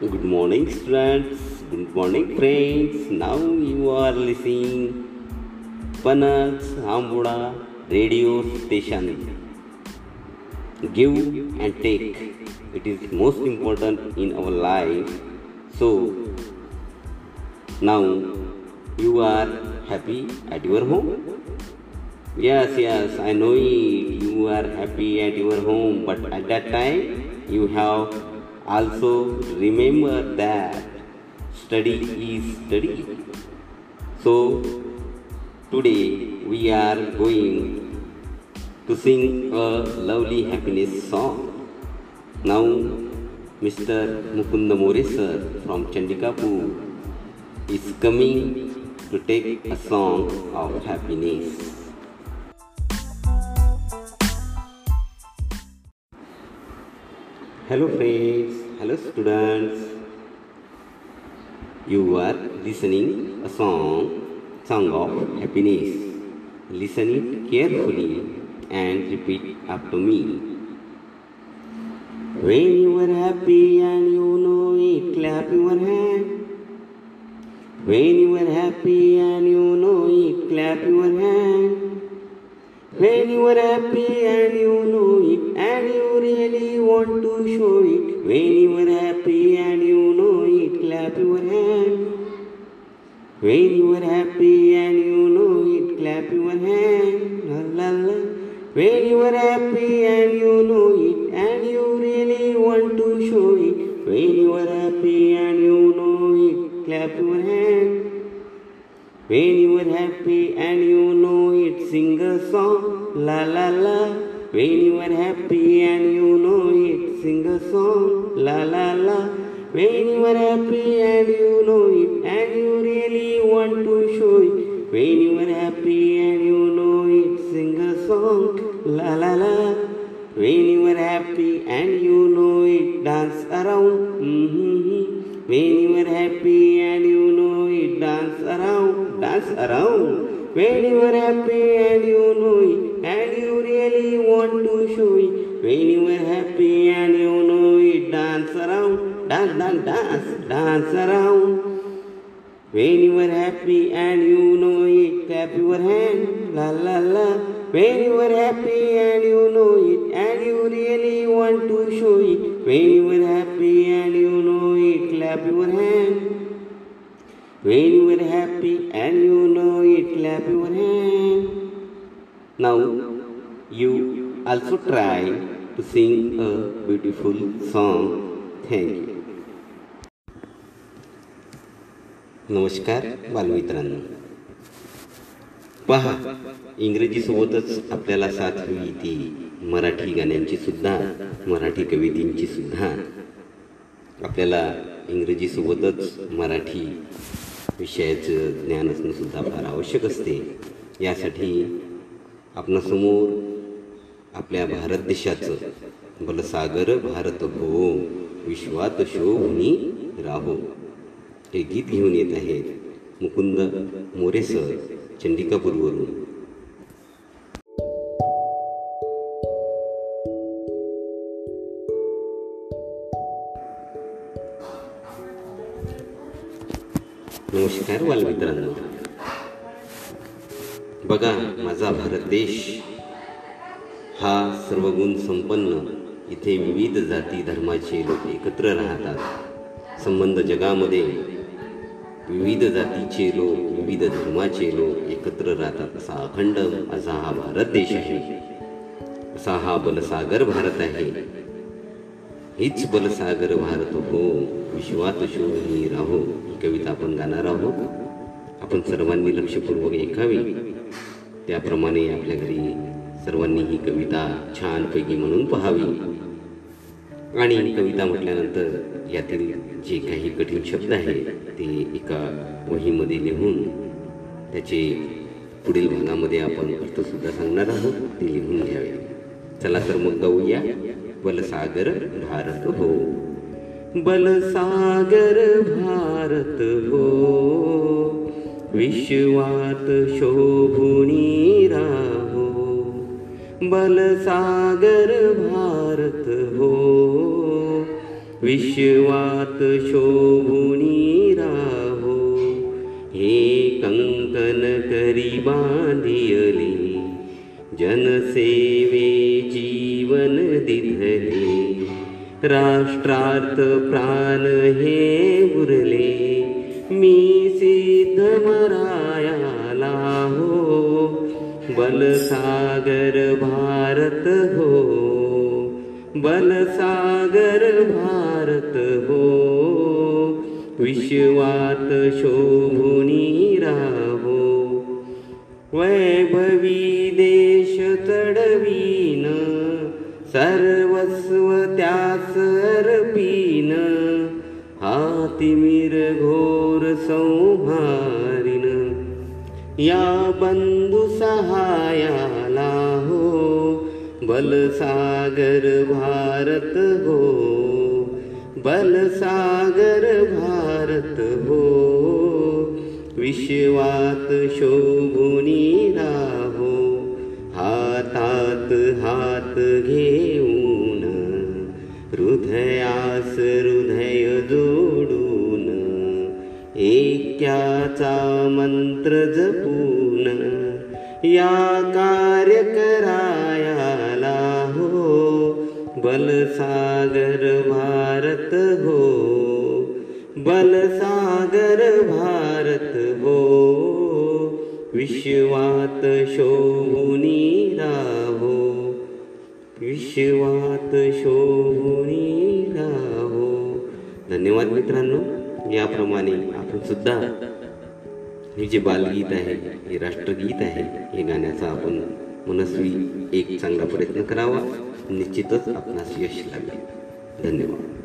Good morning, students. Good morning, friends. Now you are listening Panaj Amboda radio station. Give and take. It is most important in our life. So now you are happy at your home. Yes, yes, I know. You are happy at your home, but at that time you have also remember that study is study. So today we are going to sing a lovely happiness song. Now Mr. Mukunda sir from Chandikapur is coming to take a song of happiness. Hello friends, hello students. You are listening a song, song of happiness. Listen it carefully and repeat after me. When you are happy and you know it, clap your hand. When you are happy and you know it, clap your hand. When you are happy and you know it, and you really want to show it. When you are happy and you know it, clap your hand. When you are happy and you know it, clap your hand. La la la. When you are happy and you know it, and you really want to show it. When you are happy and you know it, clap your hand. When you are happy and you know it, sing a song, la la la. When you are happy and you know it, sing a song, la la la. When you are happy and you know it, and you really want to show it. When you are happy and you know it, sing a song, la la la. When you are happy and you know it, dance around. Mm-hmm. When you are happy and you know it, dance around, dance around. When you are happy and you know it, and you really want to show it. When you are happy and you know it, dance around, dance, dance, dance, dance around. When you are happy and you know it, clap your hand, la la la. When you are happy and you know it, and you really want to show it. When you are happy and you know it, clap your hand. When you are happy and you know it, clap your hand. Now you also try to sing a beautiful song. Thank you. नमस्कार बालमित्रांनो पहा इंग्रजीसोबतच आपल्याला साथ हवी ती मराठी गाण्यांची सुद्धा मराठी कवितेंची सुद्धा आपल्याला इंग्रजीसोबतच मराठी विषयाचं ज्ञान असणं सुद्धा फार आवश्यक असते यासाठी आपणासमोर आपल्या भारत देशाचं. बलसागर भारत भो विश्वात शोभनी राहो. हे गीत घेऊन येत आहेत मुकुंद मोरे सर चंडिकापूरवरून. नमस्कार बालमित्रांनो बघा माझा भारत देश हा सर्वगुण संपन्न इथे विविध जाती धर्माचे लोक एकत्र राहतात. संबंध जगामध्ये विविध जातीचे लोक विविध धर्माचे लोक एकत्र राहतात. असा अखंड असा हा भारत देश आहे. असा हा बलसागर भारत आहे. हीच बलसागर भारत हो. विश्वात शोधनी राहो. ही कविता आपण गाणार आहोत. आपण सर्वांनी लक्षपूर्वक ऐकावी. त्याप्रमाणे आपल्या घरी सर्वांनी ही कविता छानपैकी म्हणून पहावी. आणि कविता म्हटल्यानंतर यातील जे काही कठीण शब्द आहेत ते एका वहीमध्ये लिहून त्याचे पुढील भागामध्ये आपण अर्थसुद्धा सांगणार आहोत ते लिहून घ्यावे. चला तर मग गाऊया बलसागर भारत हो. बलसागर भारत हो. विश्वात शोभुनी राहो. बलसागर भारत हो। विश्वात शोभुनी राहो। हे बांधियले। जनसेवे जीवन दिधले। राष्ट्रार्थ हे उरले। मी सिद्ध मरायाला हो बलसागर भारत हो बलसागर भारत हो। विश्वात शोभुनी राहो वैभवी देश त्यास अर्पीन हातिमिर घोर संहारिन या सहायाला हो बलसागर भारत हो बलसागर भारत हो। विश्वात शोभुनी राहो हातात हात घेऊन हृदयास हृदय जोडून ऐक्याचा मंत्र जपून या कार्य करायाला हो. बलसागर भारत हो. बलसागर भारत हो. विश्वात शोभुनी राहो. विश्वात शोभुनी राहो. धन्यवाद मित्रांनो. याप्रमाणे आपण सुद्धा हे जे बालगीत आहे हे राष्ट्रगीत आहे हे गाण्याचा आपण मनस्वी एक चांगला प्रयत्न करावा. निश्चितच आपणास यश लागेल. धन्यवाद.